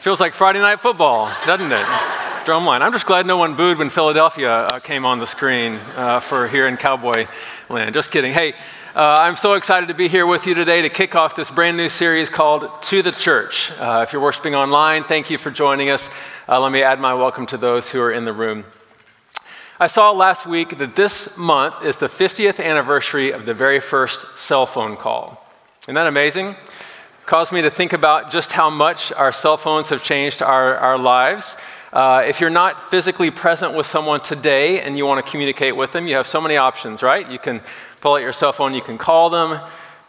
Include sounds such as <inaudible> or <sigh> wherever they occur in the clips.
Feels like Friday night football, doesn't it? Drumline. I'm just glad no one booed when Philadelphia uh, came on the screen uh, for here in Cowboy Land. Just kidding. Hey, uh, I'm so excited to be here with you today to kick off this brand new series called To the Church. Uh, if you're worshiping online, thank you for joining us. Uh, let me add my welcome to those who are in the room. I saw last week that this month is the 50th anniversary of the very first cell phone call. Isn't that amazing? Caused me to think about just how much our cell phones have changed our, our lives. Uh, if you're not physically present with someone today and you want to communicate with them, you have so many options, right? You can pull out your cell phone, you can call them,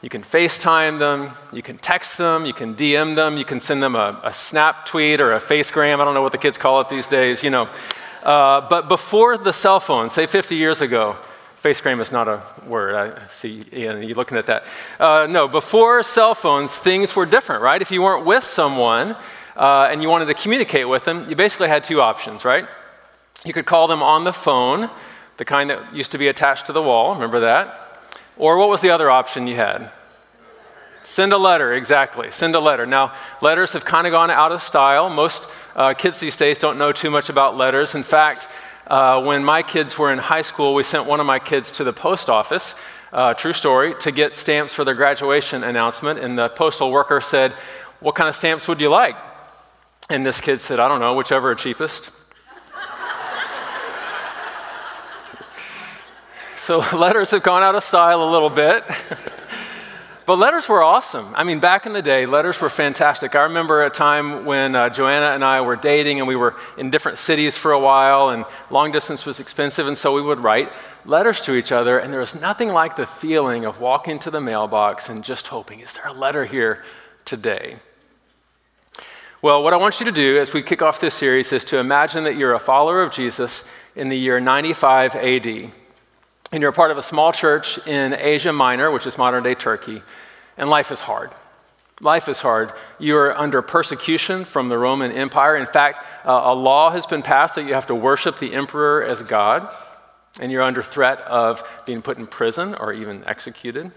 you can FaceTime them, you can text them, you can DM them, you can send them a, a snap tweet or a facegram. I don't know what the kids call it these days, you know. Uh, but before the cell phone, say 50 years ago, facegram is not a word. I see Ian, you looking at that. Uh, no, before cell phones, things were different, right? If you weren't with someone uh, and you wanted to communicate with them, you basically had two options, right? You could call them on the phone, the kind that used to be attached to the wall, remember that? Or what was the other option you had? Send a letter, exactly. Send a letter. Now, letters have kind of gone out of style. Most uh, kids these days don't know too much about letters. In fact, uh, when my kids were in high school, we sent one of my kids to the post office, uh, true story, to get stamps for their graduation announcement. And the postal worker said, What kind of stamps would you like? And this kid said, I don't know, whichever are cheapest. <laughs> so <laughs> letters have gone out of style a little bit. <laughs> But letters were awesome. I mean, back in the day, letters were fantastic. I remember a time when uh, Joanna and I were dating and we were in different cities for a while and long distance was expensive, and so we would write letters to each other, and there was nothing like the feeling of walking to the mailbox and just hoping, is there a letter here today? Well, what I want you to do as we kick off this series is to imagine that you're a follower of Jesus in the year 95 AD and you're part of a small church in Asia Minor, which is modern day Turkey, and life is hard. Life is hard. You are under persecution from the Roman Empire. In fact, uh, a law has been passed that you have to worship the emperor as God, and you're under threat of being put in prison or even executed.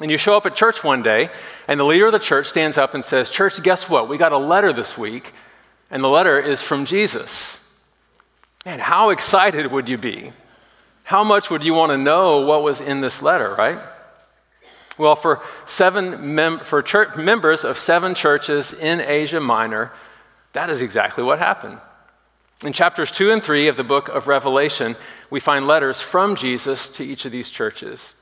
And you show up at church one day, and the leader of the church stands up and says, Church, guess what? We got a letter this week, and the letter is from Jesus. Man, how excited would you be how much would you want to know what was in this letter, right? Well, for, seven mem- for church- members of seven churches in Asia Minor, that is exactly what happened. In chapters 2 and 3 of the book of Revelation, we find letters from Jesus to each of these churches.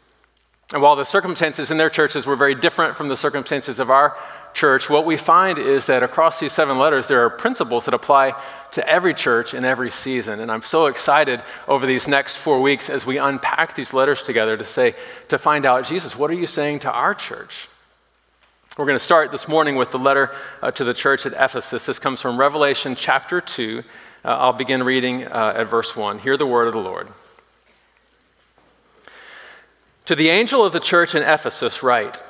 And while the circumstances in their churches were very different from the circumstances of our church, what we find is that across these seven letters, there are principles that apply to every church in every season. And I'm so excited over these next four weeks as we unpack these letters together to say, to find out, Jesus, what are you saying to our church? We're going to start this morning with the letter uh, to the church at Ephesus. This comes from Revelation chapter 2. Uh, I'll begin reading uh, at verse 1. Hear the word of the Lord. To the angel of the church in Ephesus, write,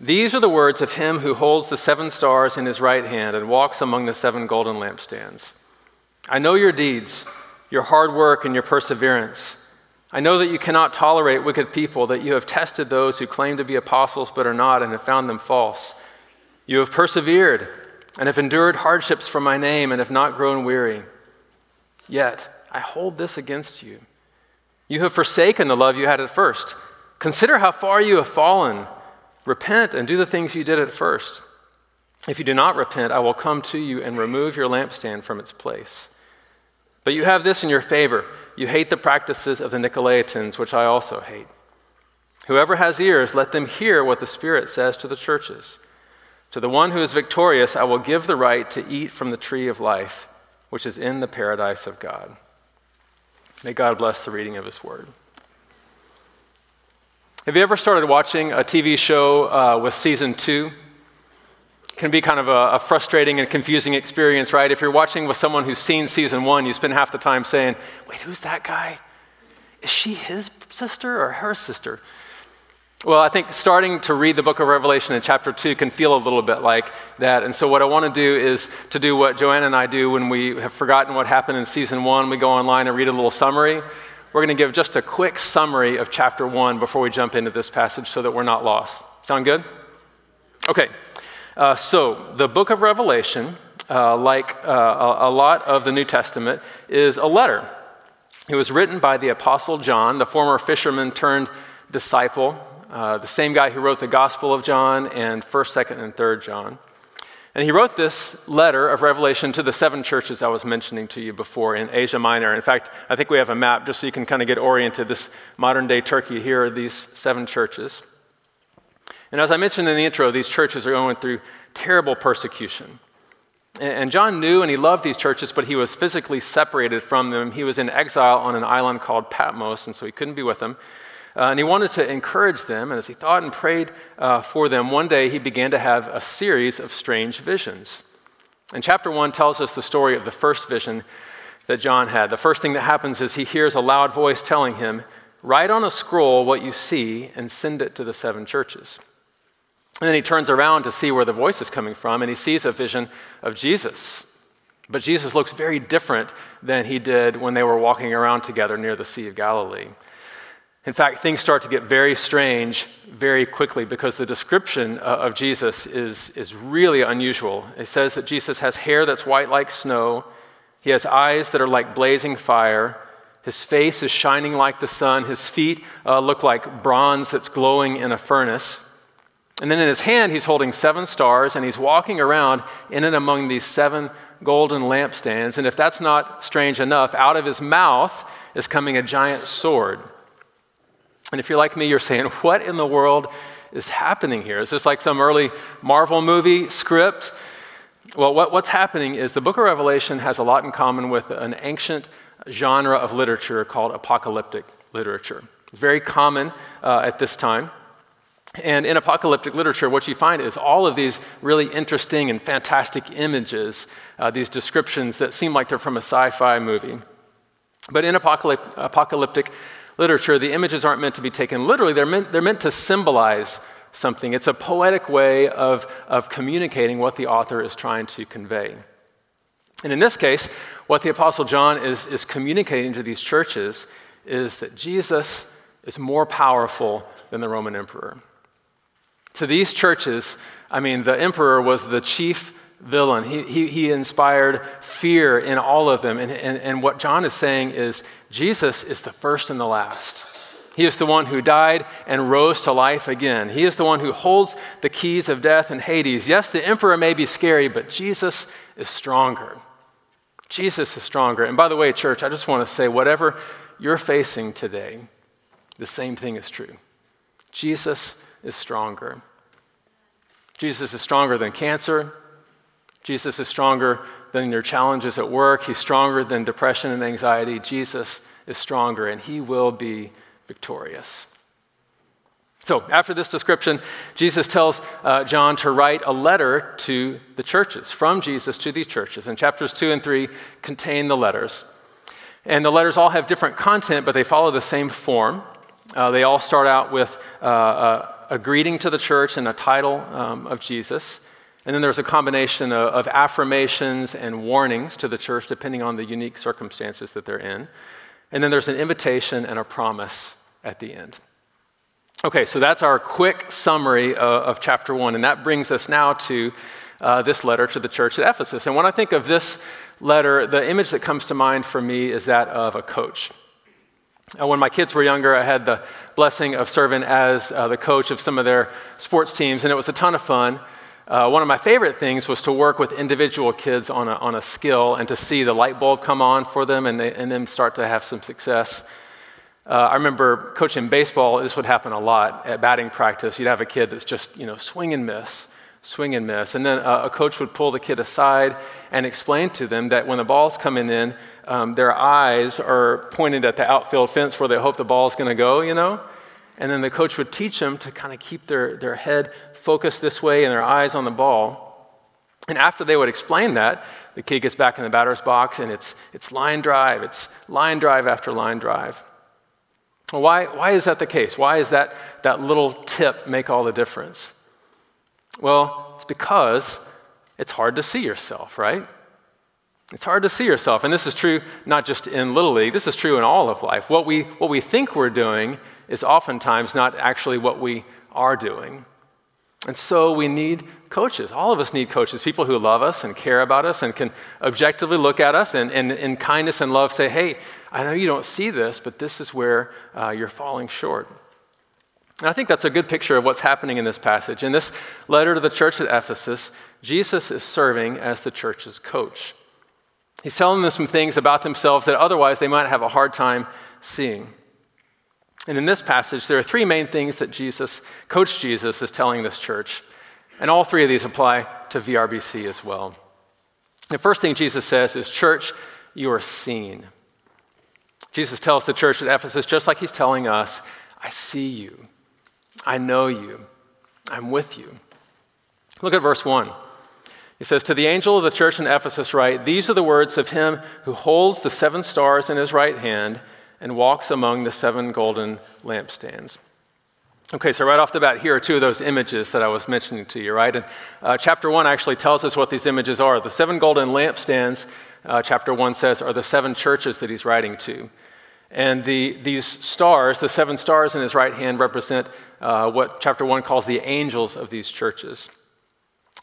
these are the words of him who holds the seven stars in his right hand and walks among the seven golden lampstands. I know your deeds, your hard work, and your perseverance. I know that you cannot tolerate wicked people, that you have tested those who claim to be apostles but are not and have found them false. You have persevered and have endured hardships for my name and have not grown weary. Yet I hold this against you. You have forsaken the love you had at first. Consider how far you have fallen. Repent and do the things you did at first. If you do not repent, I will come to you and remove your lampstand from its place. But you have this in your favor you hate the practices of the Nicolaitans, which I also hate. Whoever has ears, let them hear what the Spirit says to the churches. To the one who is victorious, I will give the right to eat from the tree of life, which is in the paradise of God. May God bless the reading of his word. Have you ever started watching a TV show uh, with season two? Can be kind of a, a, frustrating and confusing experience, right? If you're watching with someone who's seen season one, you spend half the time saying, Wait, who's that guy? Is she his sister or her sister? Well, I think starting to read the book of Revelation in chapter 2 can feel a little bit like that. And so, what I want to do is to do what Joanna and I do when we have forgotten what happened in season one. We go online and read a little summary. We're going to give just a quick summary of chapter one before we jump into this passage so that we're not lost. Sound good? Okay. Uh, so, the book of Revelation uh, like uh, a, a lot of the New Testament, is a letter. It was written by the Apostle John, the former fisherman turned disciple, uh, the same guy who wrote the Gospel of John and 1st, 2nd, and 3rd John. And he wrote this letter of Revelation to the seven churches I was mentioning to you before in Asia Minor. In fact, I think we have a map just so you can kind of get oriented. This modern day Turkey, here are these seven churches. And as I mentioned in the intro, these churches are going through terrible persecution. And John knew and he loved these churches, but he was physically separated from them. He was in exile on an island called Patmos, and so he couldn't be with them. Uh, and he wanted to encourage them. And as he thought and prayed uh, for them, one day he began to have a series of strange visions. And chapter one tells us the story of the first vision that John had. The first thing that happens is he hears a loud voice telling him, Write on a scroll what you see and send it to the seven churches. And then he turns around to see where the voice is coming from, and he sees a vision of Jesus. But Jesus looks very different than he did when they were walking around together near the Sea of Galilee. In fact, things start to get very strange very quickly because the description uh, of Jesus is, is really unusual. It says that Jesus has hair that's white like snow, he has eyes that are like blazing fire, his face is shining like the sun, his feet uh, look like bronze that's glowing in a furnace. And then in his hand, he's holding seven stars and he's walking around in and among these seven golden lampstands. And if that's not strange enough, out of his mouth is coming a giant sword. And if you're like me, you're saying, <laughs> What in the world is happening here? Is this like some early Marvel movie script? Well, what, what's happening is the book of Revelation has a lot in common with an ancient genre of literature called apocalyptic literature. It's very common uh, at this time. And in apocalyptic literature, what you find is all of these really interesting and fantastic images, uh, these descriptions that seem like they're from a sci fi movie. But in apocalyptic, apocalyptic literature, the images aren't meant to be taken literally, they're meant, they're meant to symbolize something. It's a poetic way of, of communicating what the author is trying to convey. And in this case, what the Apostle John is, is communicating to these churches is that Jesus is more powerful than the Roman emperor. To these churches, I mean, the emperor was the chief villain. He, he, he inspired fear in all of them. And, and, and what John is saying is Jesus is the first and the last. He is the one who died and rose to life again. He is the one who holds the keys of death and Hades. Yes, the emperor may be scary, but Jesus is stronger. Jesus is stronger. And by the way, church, I just want to say whatever you're facing today, the same thing is true. Jesus is stronger. Jesus is stronger than cancer. Jesus is stronger than your challenges at work. He's stronger than depression and anxiety. Jesus is stronger, and he will be victorious. So, after this description, Jesus tells uh, John to write a letter to the churches, from Jesus to these churches. And chapters 2 and 3 contain the letters. And the letters all have different content, but they follow the same form. Uh, they all start out with uh, uh a greeting to the church and a title um, of Jesus. And then there's a combination of, of, affirmations and warnings to the church, depending on the unique circumstances that they're in. And then there's an invitation and a promise at the end. Okay, so that's our quick summary of, of chapter one. And that brings us now to uh, this letter to the church at Ephesus. And when I think of this letter, the image that comes to mind for me is that of a coach. Uh, when my kids were younger, I had the blessing of serving as uh, the coach of some of their sports teams, and it was a ton of fun. Uh, one of my favorite things was to work with individual kids on a, on a skill and to see the light bulb come on for them and, they, and start to have some success. Uh, I remember coaching baseball, this would happen a lot at batting practice. You'd have a kid that's just, you know, swing and miss, swing and miss. And then uh, a coach would pull the kid aside and explain to them that when the ball's coming in, um, their eyes are pointed at the outfield fence where they hope the ball's going to go, you know? And then the coach would teach them to kind of keep their, their head focused this way and their eyes on the ball. And after they would explain that, the kid gets back in the batter's box and it's, it's line drive, it's line drive after line drive. Why, why is that the case? Why is that, that little tip make all the difference? Well, it's because it's hard to see yourself, right? It's hard to see yourself. And this is true not just in Little League, this is true in all of life. What we, what we think we're doing is oftentimes not actually what we are doing. And so we need coaches. All of us need coaches, people who love us and care about us and can objectively look at us and, in kindness and love say, hey, I know you don't see this, but this is where uh, you're falling short. And I think that's a good picture of what's happening in this passage. In this letter to the church at Ephesus, Jesus is serving as the church's coach. He's telling them some things about themselves that otherwise they might have a hard time seeing. And in this passage, there are three main things that Jesus, Coach Jesus, is telling this church. And all three of these apply to VRBC as well. The first thing Jesus says is, Church, you are seen. Jesus tells the church at Ephesus, just like he's telling us, I see you. I know you. I'm with you. Look at verse 1. He says, To the angel of the church in Ephesus, write, These are the words of him who holds the seven stars in his right hand and walks among the seven golden lampstands. Okay, so right off the bat, here are two of those images that I was mentioning to you, right? And uh, chapter one actually tells us what these images are. The seven golden lampstands, uh, chapter one says, are the seven churches that he's writing to. And the, these stars, the seven stars in his right hand, represent uh, what chapter 1 calls the angels of these churches.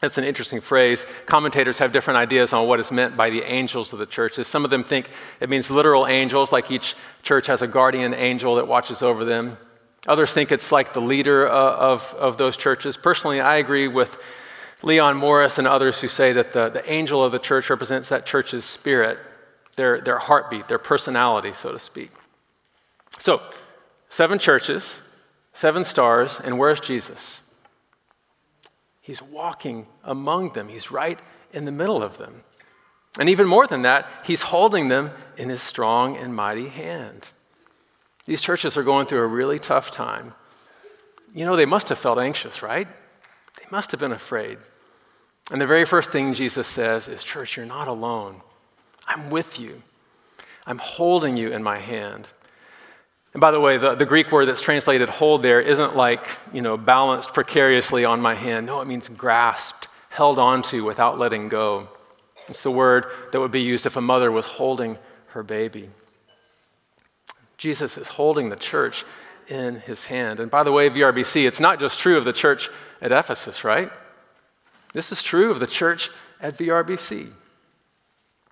It's an interesting phrase. Commentators have different ideas on what is meant by the angels of the churches. Some of them think it means literal angels, like each church has a guardian angel that watches over them. Others think it's like the leader uh, of, of those churches. Personally, I agree with Leon Morris and others who say that the, the angel of the church represents that church's spirit, their, their heartbeat, their personality, so to speak. So, seven churches, seven stars, and where's Jesus? He's walking among them, he's right in the middle of them. And even more than that, he's holding them in his strong and mighty hand. These churches are going through a really tough time. You know, they must have felt anxious, right? They must have been afraid. And the very first thing Jesus says is, Church, you're not alone. I'm with you. I'm holding you in my hand. And by the way, the, the Greek word that's translated hold there isn't like, you know, balanced precariously on my hand. No, it means grasped, held onto without letting go. It's the word that would be used if a mother was holding her baby. Jesus is holding the church in his hand. And by the way, VRBC, it's not just true of the church at Ephesus, right? This is true of the church at VRBC.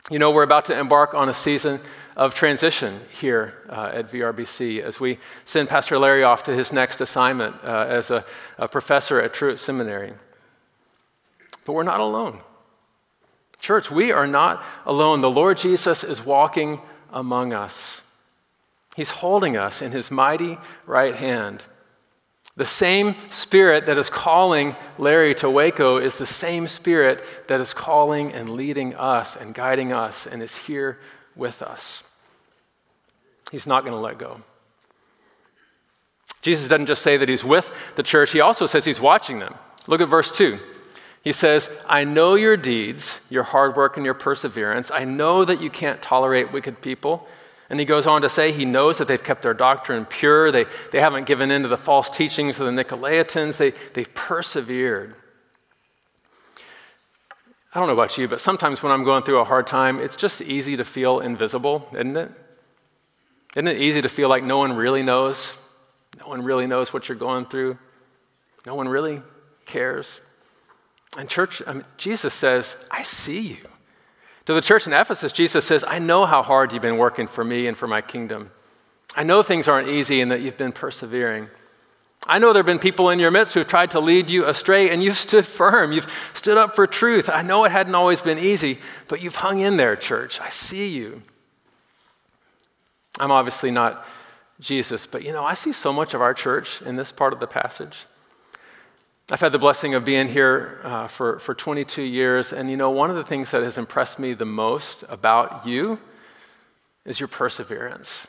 You know, we're about to embark on a season of transition here uh, at VRBC as we send Pastor Larry off to his next assignment uh, as a, a professor at Truett Seminary. But we're not alone. Church, we are not alone. The Lord Jesus is walking among us. He's holding us in his mighty right hand. The same spirit that is calling Larry to Waco is the same spirit that is calling and leading us and guiding us and is here with us. He's not going to let go. Jesus doesn't just say that he's with the church, he also says he's watching them. Look at verse 2. He says, I know your deeds, your hard work, and your perseverance. I know that you can't tolerate wicked people. And he goes on to say he knows that they've kept their doctrine pure. They, they haven't given in to the false teachings of the Nicolaitans. They, they've persevered. I don't know about you, but sometimes when I'm going through a hard time, it's just easy to feel invisible, isn't it? Isn't it easy to feel like no one really knows? No one really knows what you're going through. No one really cares. And church, I mean, Jesus says, I see you. To the church in Ephesus, Jesus says, I know how hard you've been working for me and for my kingdom. I know things aren't easy and that you've been persevering. I know there have been people in your midst who've tried to lead you astray, and you've stood firm. You've stood up for truth. I know it hadn't always been easy, but you've hung in there, church. I see you. I'm obviously not Jesus, but you know, I see so much of our church in this part of the passage. I've had the blessing of being here uh, for, for 22 years, and you know, one of the things that has impressed me the most about you is your perseverance,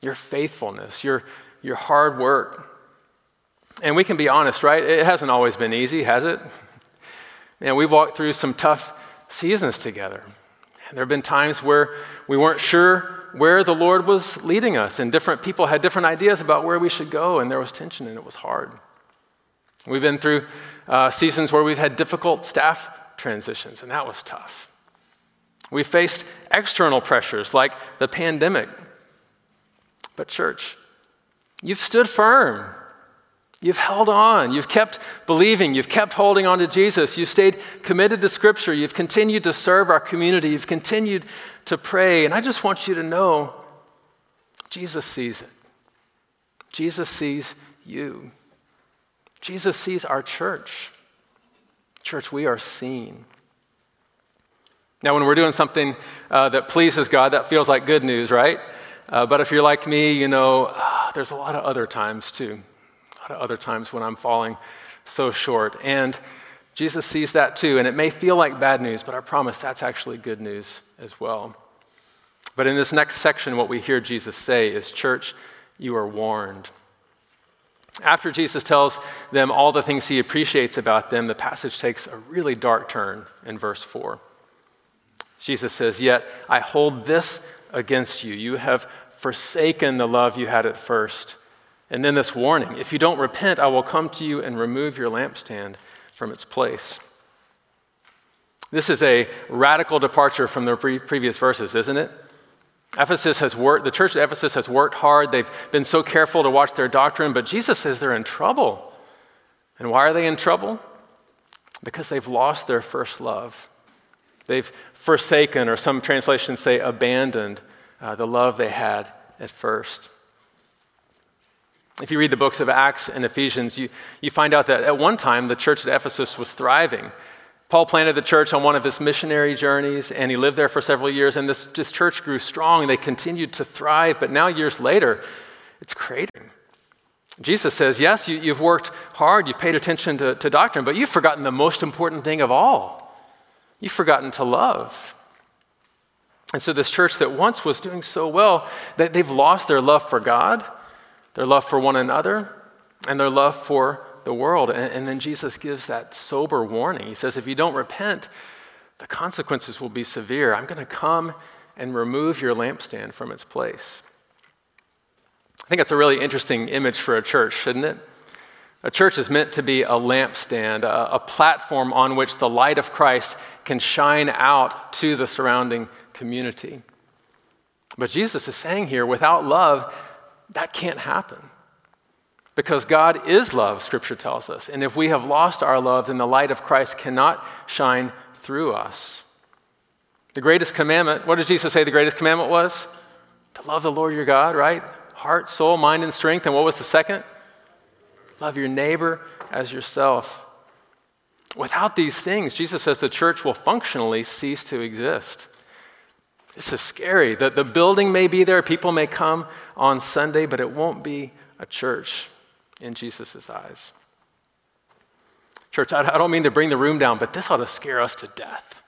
your faithfulness, your, your hard work. And we can be honest, right? It hasn't always been easy, has it? And we've walked through some tough seasons together. And there have been times where we weren't sure where the Lord was leading us, and different people had different ideas about where we should go, and there was tension, and it was hard. We've been through uh, seasons where we've had difficult staff transitions, and that was tough. We faced external pressures like the pandemic. But, church, you've stood firm You've held on. You've kept believing. You've kept holding on to Jesus. You've stayed committed to Scripture. You've continued to serve our community. You've continued to pray. And I just want you to know Jesus sees it. Jesus sees you. Jesus sees our church. Church, we are seen. Now, when we're doing something uh, that pleases God, that feels like good news, right? Uh, but if you're like me, you know, uh, <sighs> there's a lot of other times too. A lot of other times when I'm falling so short. And Jesus sees that too. And it may feel like bad news, but I promise that's actually good news as well. But in this next section, what we hear Jesus say is, Church, you are warned. After Jesus tells them all the things he appreciates about them, the passage takes a really dark turn in verse 4. Jesus says, Yet I hold this against you. You have forsaken the love you had at first. And then this warning if you don't repent, I will come to you and remove your lampstand from its place. This is a radical departure from the pre- previous verses, isn't it? Ephesus has worked, the church at Ephesus has worked hard. They've been so careful to watch their doctrine, but Jesus says they're in trouble. And why are they in trouble? Because they've lost their first love. They've forsaken, or some translations say abandoned, uh, the love they had at first. If you read the books of Acts and Ephesians, you, you find out that at one time the church at Ephesus was thriving. Paul planted the church on one of his missionary journeys, and he lived there for several years. And this, this church grew strong, they continued to thrive. But now, years later, it's cratering. Jesus says, Yes, you, have worked hard, you've paid attention to, to doctrine, but you've forgotten the most important thing of all You've forgotten to love. And so, this church that once was doing so well, that they've lost their love for God, their love for one another, and their love for the world. And, and then Jesus gives that sober warning. He says, If you don't repent, the consequences will be severe. I'm going to come and remove your lampstand from its place. I think that's a really interesting image for a church, shouldn't it? A church is meant to be a lampstand, a, a, platform on which the light of Christ can shine out to the surrounding community. But Jesus is saying here, without love, that can't happen. Because God is love, Scripture tells us. And if we have lost our love, then the light of Christ cannot shine through us. The greatest commandment, what did Jesus say the greatest commandment was? To love the Lord your God, right? Heart, soul, mind, and strength. And what was the second? Love your neighbor as yourself. Without these things, Jesus says the church will functionally cease to exist. This is scary. The, the building may be there, people may come on Sunday, but it won't be a church in Jesus' eyes. Church, I, don't mean to bring the room down, but this ought to scare us to death.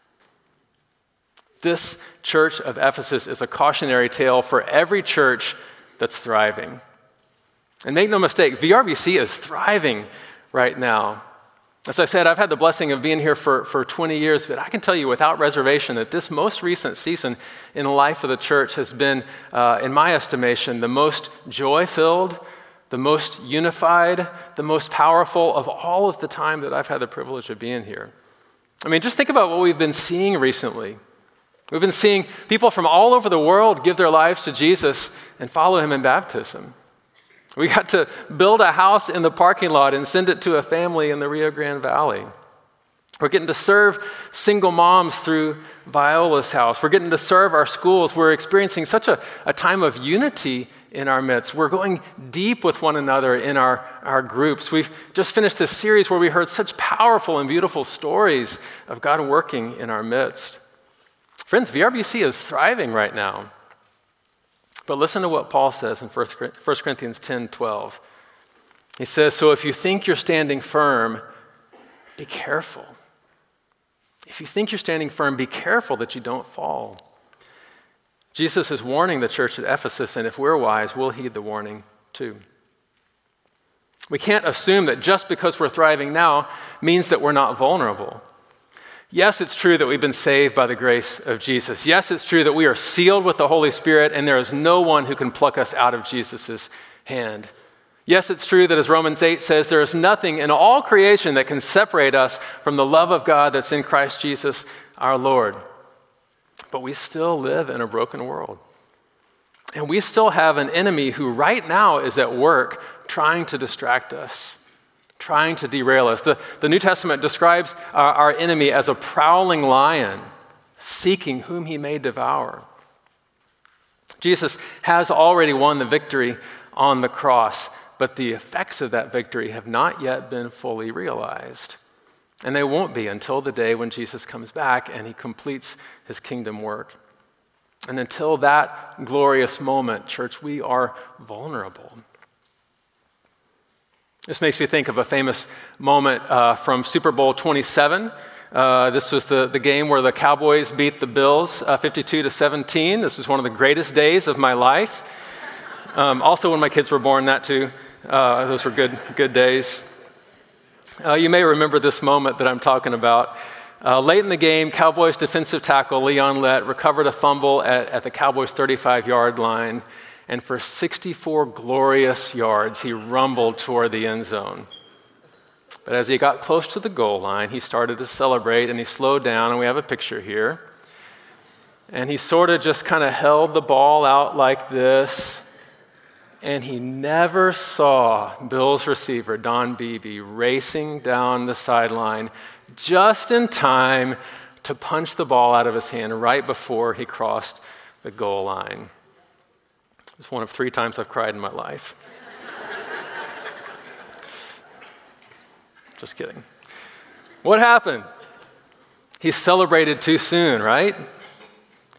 This church of Ephesus is a cautionary tale for every church that's thriving. And make no mistake, VRBC is thriving right now. As I said, I've had the blessing of being here for, for 20 years, but I can tell you without reservation that this most recent season in the life of the church has been, uh, in my estimation, the most joy filled, the most unified, the most powerful of all of the time that I've had the privilege of being here. I mean, just think about what we've been seeing recently. We've been seeing people from all over the world give their lives to Jesus and follow him in baptism. We got to build a house in the parking lot and send it to a family in the Rio Grande Valley. We're getting to serve single moms through Viola's house. We're getting to serve our schools. We're experiencing such a, a time of unity in our midst. We're going deep with one another in our, our groups. We've just finished this series where we heard such powerful and beautiful stories of God working in our midst. Friends, VRBC is thriving right now. But listen to what Paul says in 1 Corinthians 10 12. He says, So if you think you're standing firm, be careful. If you think you're standing firm, be careful that you don't fall. Jesus is warning the church at Ephesus, and if we're wise, we'll heed the warning too. We can't assume that just because we're thriving now means that we're not vulnerable. Yes, it's true that we've been saved by the grace of Jesus. Yes, it's true that we are sealed with the Holy Spirit and there is no one who can pluck us out of Jesus' hand. Yes, it's true that as Romans 8 says, there is nothing in all creation that can separate us from the love of God that's in Christ Jesus our Lord. But we still live in a broken world. And we still have an enemy who right now is at work trying to distract us trying to derail us. The, the New Testament describes our, our enemy as a prowling lion, seeking whom he may devour. Jesus has already won the victory on the cross, but the effects of that victory have not yet been fully realized. And they won't be until the day when Jesus comes back and he completes his kingdom work. And until that glorious moment, church, we are vulnerable. This makes me think of a famous moment uh, from Super Bowl 27. Uh, this was the, the game where the Cowboys beat the Bills uh, 52 to 17. This was one of the greatest days of my life. Um, also, when my kids were born, that too. Uh, those were good, good days. Uh, you may remember this moment that I'm talking about. Uh, late in the game, Cowboys defensive tackle Leon Lett recovered a fumble at, at the Cowboys' 35 yard line, and for 64 glorious yards, he rumbled toward the end zone. But as he got close to the goal line, he started to celebrate and he slowed down, and we have a picture here. And he sort of just kind of held the ball out like this and he never saw Bill's receiver, Don Beebe, racing down the sideline just in time to punch the ball out of his hand right before he crossed the goal line. It's one of three times I've cried in my life. <laughs> just kidding. What happened? He celebrated too soon, right?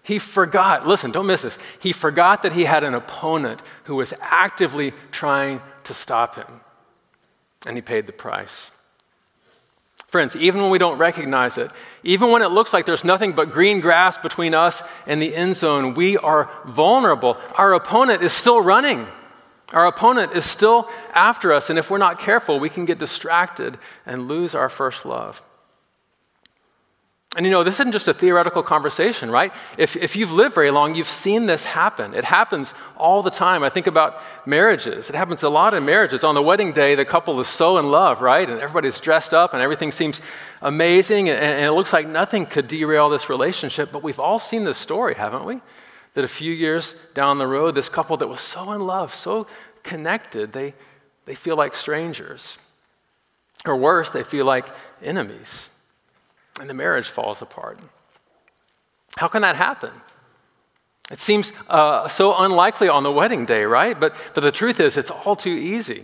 He forgot, listen, don't miss this. He forgot that he had an opponent who was actively trying to stop him, and he paid the price. Friends, even when we don't recognize it, even when it looks like there's nothing but green grass between us and the end zone, we are vulnerable. Our opponent is still running. Our opponent is still after us, and if we're not careful, we can get distracted and lose our first love. And you know, this isn't just a theoretical conversation, right? If, if you've lived very long, you've seen this happen. It happens all the time. I think about marriages. It happens a lot in marriages. On the wedding day, the couple is so in love, right? And everybody's dressed up and everything seems amazing. And, and it looks like nothing could derail this relationship. But we've all seen this story, haven't we? That a few years down the road, this couple that was so in love, so connected, they, they feel like strangers. Or worse, they feel like enemies and the marriage falls apart. How can that happen? It seems uh, so unlikely on the wedding day, right? But, but the truth is, it's all too easy.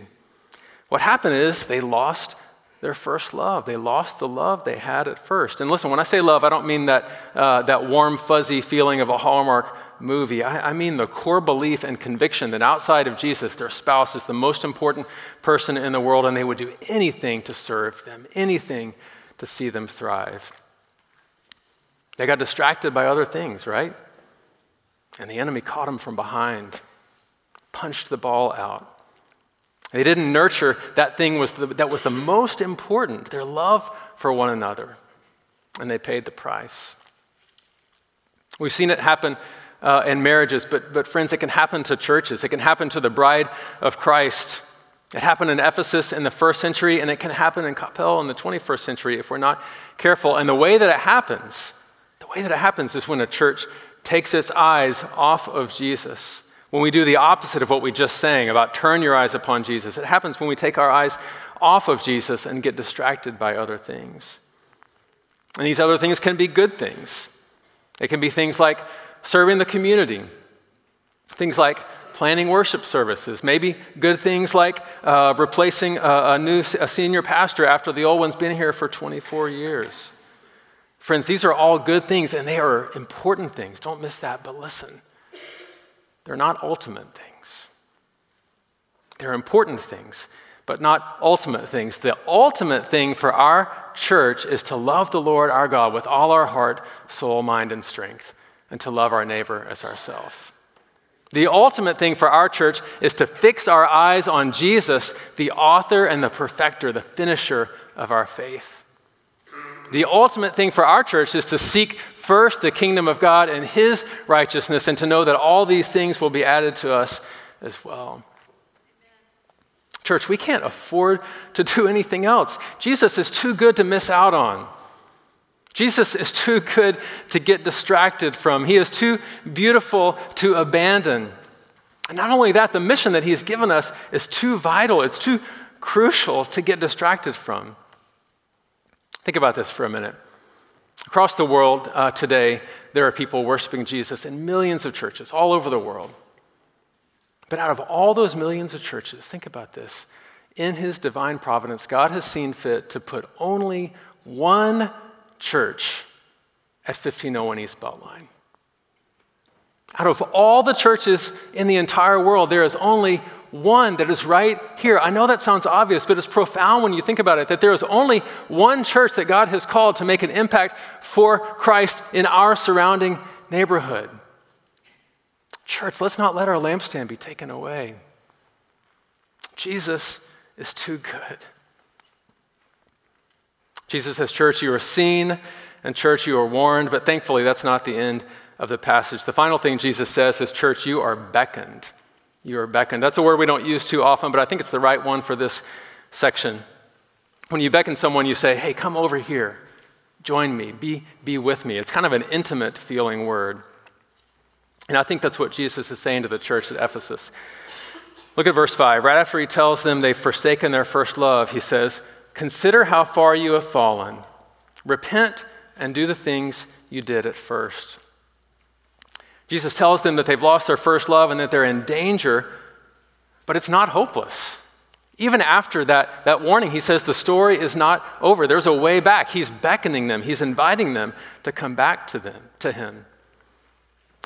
What happened is they lost their first love. They lost the love they had at first. And listen, when I say love, I don't mean that, uh, that warm, fuzzy feeling of a Hallmark movie. I, I mean the core belief and conviction that outside of Jesus, their spouse is the most important person in the world and they would do anything to serve them, anything to see them thrive. They got distracted by other things, right? And the enemy caught them from behind, punched the ball out. They didn't nurture that thing was the, that was the most important, their love for one another. And they paid the price. We've seen it happen uh, in marriages, but, but friends, it can happen to churches. It can happen to the bride of Christ. It happened in Ephesus in the first century, and it can happen in Coppell in the 21st century if we're not careful. And the way that it happens, the way that it happens is when a church takes its eyes off of Jesus. When we do the opposite of what we just sang about turn your eyes upon Jesus, it happens when we take our eyes off of Jesus and get distracted by other things. And these other things can be good things. They can be things like serving the community, things like planning worship services, maybe good things like uh, replacing a, a new a senior pastor after the old one's been here for 24 years. Friends, these are all good things and they are important things. Don't miss that, but listen, they're not ultimate things. They're important things, but not ultimate things. The ultimate thing for our church is to love the Lord our God with all our heart, soul, mind, and strength, and to love our neighbor as ourselves. The ultimate thing for our church is to fix our eyes on Jesus, the author and the perfecter, the finisher of our faith. The ultimate thing for our church is to seek first the kingdom of God and his righteousness and to know that all these things will be added to us as well. Church, we can't afford to do anything else. Jesus is too good to miss out on. Jesus is too good to get distracted from. He is too beautiful to abandon. And not only that, the mission that he has given us is too vital, it's too crucial to get distracted from. Think about this for a minute. Across the world uh, today, there are people worshiping Jesus in millions of churches all over the world. But out of all those millions of churches, think about this. In his divine providence, God has seen fit to put only one church at 1501 East Beltline. Out of all the churches in the entire world, there is only one that is right here. I know that sounds obvious, but it's profound when you think about it that there is only one church that God has called to make an impact for Christ in our surrounding neighborhood. Church, let's not let our lampstand be taken away. Jesus is too good. Jesus says, Church, you are seen, and church, you are warned, but thankfully, that's not the end of the passage. The final thing Jesus says is, Church, you are beckoned. You are beckoned. That's a word we don't use too often, but I think it's the right one for this section. When you beckon someone, you say, Hey, come over here. Join me. Be, be with me. It's kind of an intimate feeling word. And I think that's what Jesus is saying to the church at Ephesus. Look at verse 5. Right after he tells them they've forsaken their first love, he says, Consider how far you have fallen. Repent and do the things you did at first. Jesus tells them that they've lost their first love and that they're in danger, but it's not hopeless. Even after that, that warning, he says the story is not over. There's a way back. He's beckoning them, he's inviting them to come back to them, to him.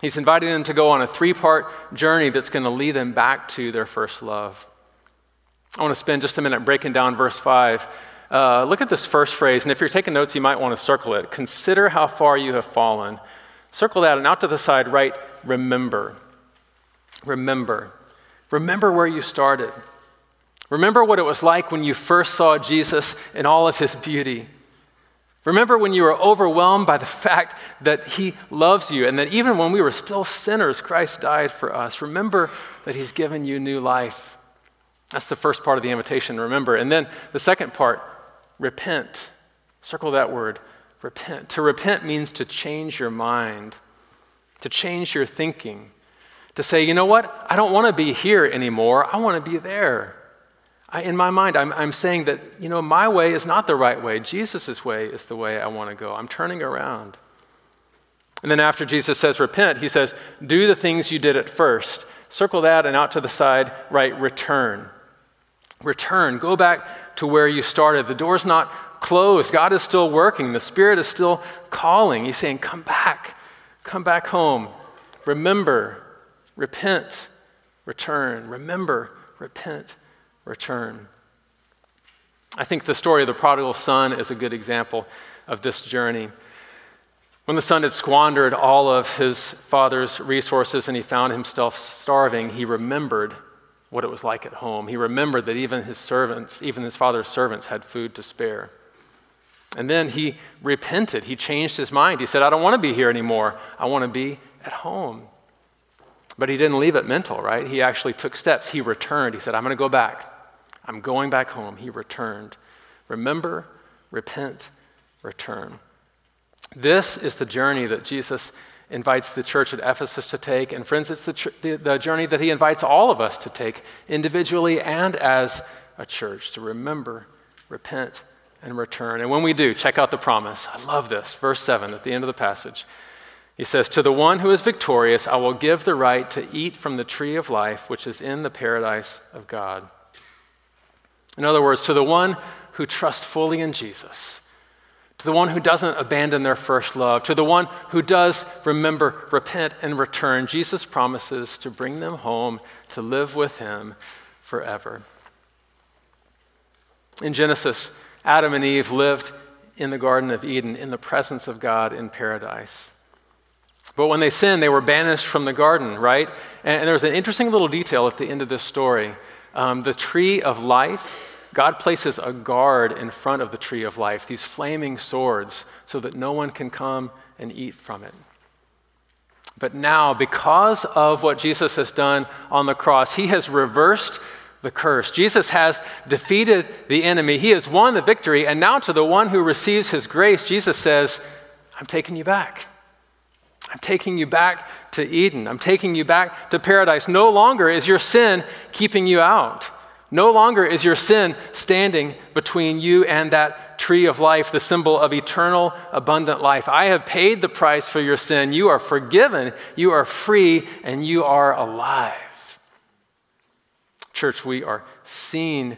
He's inviting them to go on a three part journey that's going to lead them back to their first love. I want to spend just a minute breaking down verse 5. Uh, look at this first phrase, and if you're taking notes, you might want to circle it. Consider how far you have fallen. Circle that, and out to the side, write remember. Remember. Remember where you started. Remember what it was like when you first saw Jesus in all of his beauty. Remember when you were overwhelmed by the <laughs> fact that he loves you and that even when we were still sinners, Christ died for us. Remember that he's given you new life. That's the first part of the invitation, remember. And then the second part, repent. Circle that word repent. To repent means to change your mind, to change your thinking, to say, you know what? I don't want to be here anymore. I want to be there. I, in my mind, I'm, I'm saying that, you know, my way is not the right way. Jesus' way is the way I want to go. I'm turning around. And then after Jesus says repent, he says, do the things you did at first. Circle that and out to the side, write, return. Return. Go back to where you started. The door's not closed. God is still working. The Spirit is still calling. He's saying, Come back. Come back home. Remember, repent, return. Remember, repent, return. I think the story of the prodigal son is a good example of this journey. When the son had squandered all of his father's resources and he found himself starving, he remembered what it was like at home. He remembered that even his servants, even his father's servants, had food to spare. And then he repented. He changed his mind. He said, I don't want to be here anymore. I want to be at home. But he didn't leave it mental, right? He actually took steps. He returned. He said, I'm going to go back. I'm going back home. He returned. Remember, repent, return. This is the journey that Jesus invites the church at Ephesus to take. And friends, it's the, the, the journey that he invites all of us to take individually and as a church to remember, repent, and return. And when we do, check out the promise. I love this. Verse 7 at the end of the passage. He says, To the one who is victorious, I will give the right to eat from the tree of life, which is in the paradise of God. In other words, to the one who trusts fully in Jesus, to the one who doesn't abandon their first love, to the one who does remember, repent, and return, Jesus promises to bring them home to live with him forever. In Genesis, Adam and Eve lived in the Garden of Eden in the presence of God in paradise. But when they sinned, they were banished from the garden, right? And, there's an interesting little detail at the end of this story. Um, the tree of life, God places a guard in front of the tree of life, these flaming swords, so that no one can come and eat from it. But now, because of what Jesus has done on the cross, he has reversed the curse. Jesus has defeated the enemy, he has won the victory, and now to the one who receives his grace, Jesus says, I'm taking you back. I'm taking you back to Eden. I'm taking you back to paradise. No longer is your sin keeping you out. No longer is your sin standing between you and that tree of life, the symbol of eternal, abundant life. I have paid the price for your sin. You are forgiven, you are free, and you are alive. Church, we are seen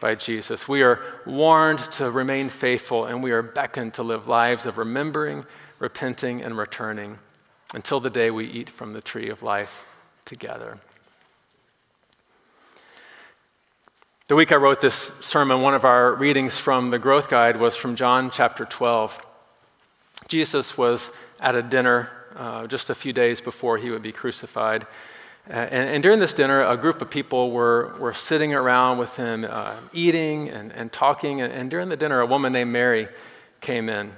by Jesus. We are warned to remain faithful, and we are beckoned to live lives of remembering, repenting, and returning until the day we eat from the tree of life together. The week I wrote this sermon, one of our readings from the Growth Guide was from John chapter 12. Jesus was at a dinner uh, just a few days before he would be crucified. Uh, and, and, during this dinner, a group of people were, were sitting around with him, uh, eating and, and talking. And, and, during the dinner, a woman named Mary came in.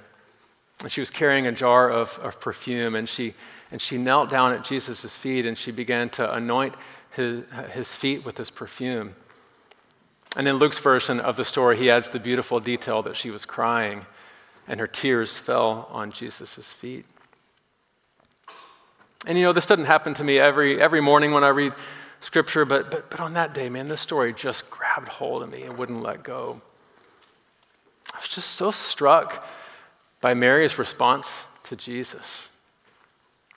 And she was carrying a jar of, of perfume. And she, and she knelt down at Jesus' feet and she began to anoint his, his feet with this perfume. And in Luke's version of the story, he adds the beautiful detail that she was crying and her tears fell on Jesus' feet. And you know, this doesn't happen to me every, every morning when I read scripture, but, but, but on that day, man, this story just grabbed hold of me and wouldn't let go. I was just so struck by Mary's response to Jesus.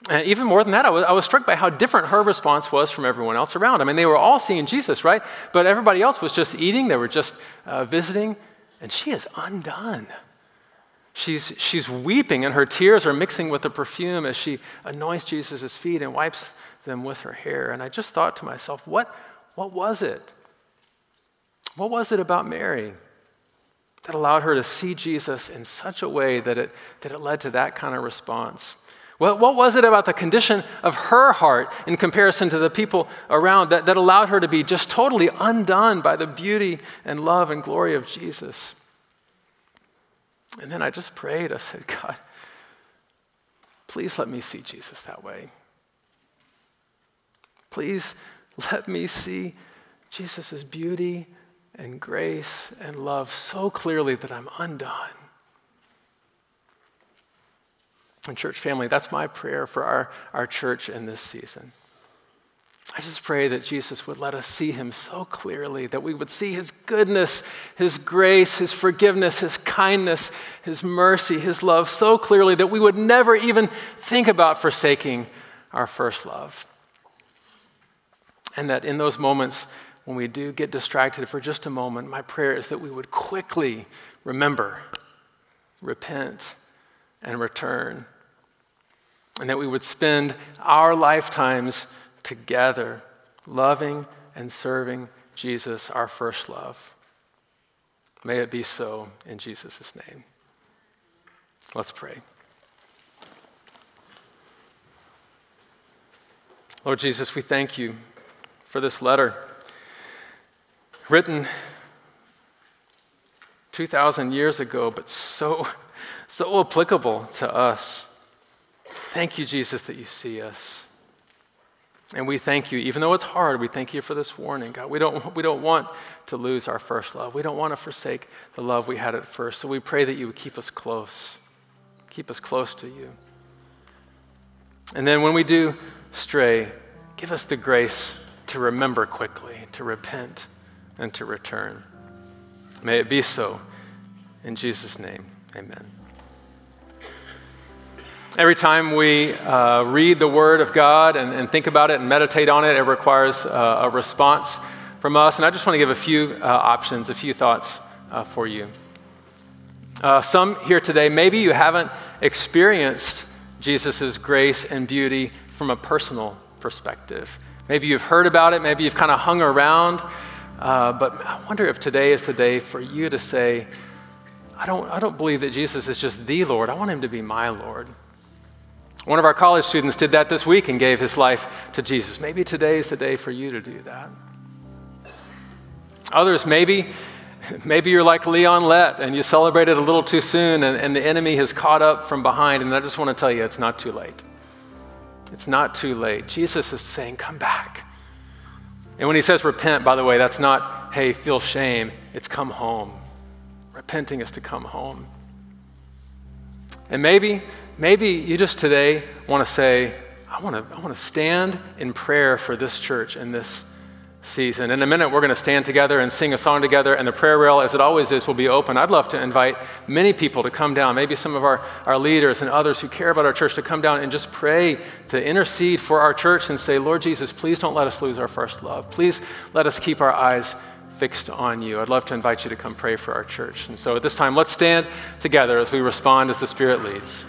And even more than that, I was, I was, struck by how different her response was from everyone else around. I mean, they were all seeing Jesus, right? But everybody else was just eating, they were just uh, visiting, and she is undone. She's, she's weeping, and her tears are mixing with the perfume as she anoints Jesus' feet and wipes them with her hair. And I just thought to myself, what, what was it? What was it about Mary that allowed her to see Jesus in such a way that it, that it led to that kind of response? What, what was it about the condition of her heart in comparison to the people around that, that allowed her to be just totally undone by the beauty and love and glory of Jesus? And then I just prayed. I said, God, please let me see Jesus that way. Please let me see Jesus' beauty and grace and love so clearly that I'm undone. And, church family, that's my prayer for our, our church in this season. I just pray that Jesus would let us see him so clearly, that we would see his goodness, his grace, his forgiveness, his kindness, his mercy, his love so clearly that we would never even think about forsaking our first love. And that in those moments when we do get distracted for just a moment, my prayer is that we would quickly remember, repent, and return. And that we would spend our lifetimes together, loving and serving Jesus, our first love. May it be so in Jesus' name. Let's pray. Lord Jesus, we thank you for this letter written 2,000 years ago, but so so applicable to us. Thank you, Jesus, that you see us. And we thank you, even though it's hard, we thank you for this warning, God. We don't, we don't want to lose our first love. We don't want to forsake the love we had at first. So we pray that you would keep us close, keep us close to you. And then when we do stray, give us the grace to remember quickly, to repent, and to return. May it be so. In Jesus' name, amen. Every time we uh, read the Word of God and, and, think about it and meditate on it, it requires uh, a response from us. And I just want to give a few uh, options, a few thoughts uh, for you. Uh, some here today, maybe you haven't experienced Jesus' grace and beauty from a personal perspective. Maybe you've heard about it, maybe you've kind of hung around, uh, but I wonder if today is the day for you to say, I don't, I don't believe that Jesus is just the Lord. I want him to be my Lord. One of our college students did that this week and gave his life to Jesus. Maybe today is the day for you to do that. Others, maybe, maybe you're like Leon Lett and you celebrated a little too soon and, and the enemy has caught up from behind. And I just want to tell you, it's not too late. It's not too late. Jesus is saying, come back. And when he says repent, by the way, that's not, hey, feel shame. It's come home. Repenting is to come home. And maybe maybe you just today want to say, I want to, I want to stand in prayer for this church and this, season. In a minute, we're going to stand together and sing a song together, and the prayer rail, as it always is, will be open. I'd love to invite many people to come down, maybe some of our, our leaders and others who care about our church to come down and just pray to intercede for our church and say, Lord Jesus, please don't let us lose our first love. Please let us keep our eyes fixed on you. I'd love to invite you to come pray for our church. And so at this time, let's stand together as we respond as the Spirit leads.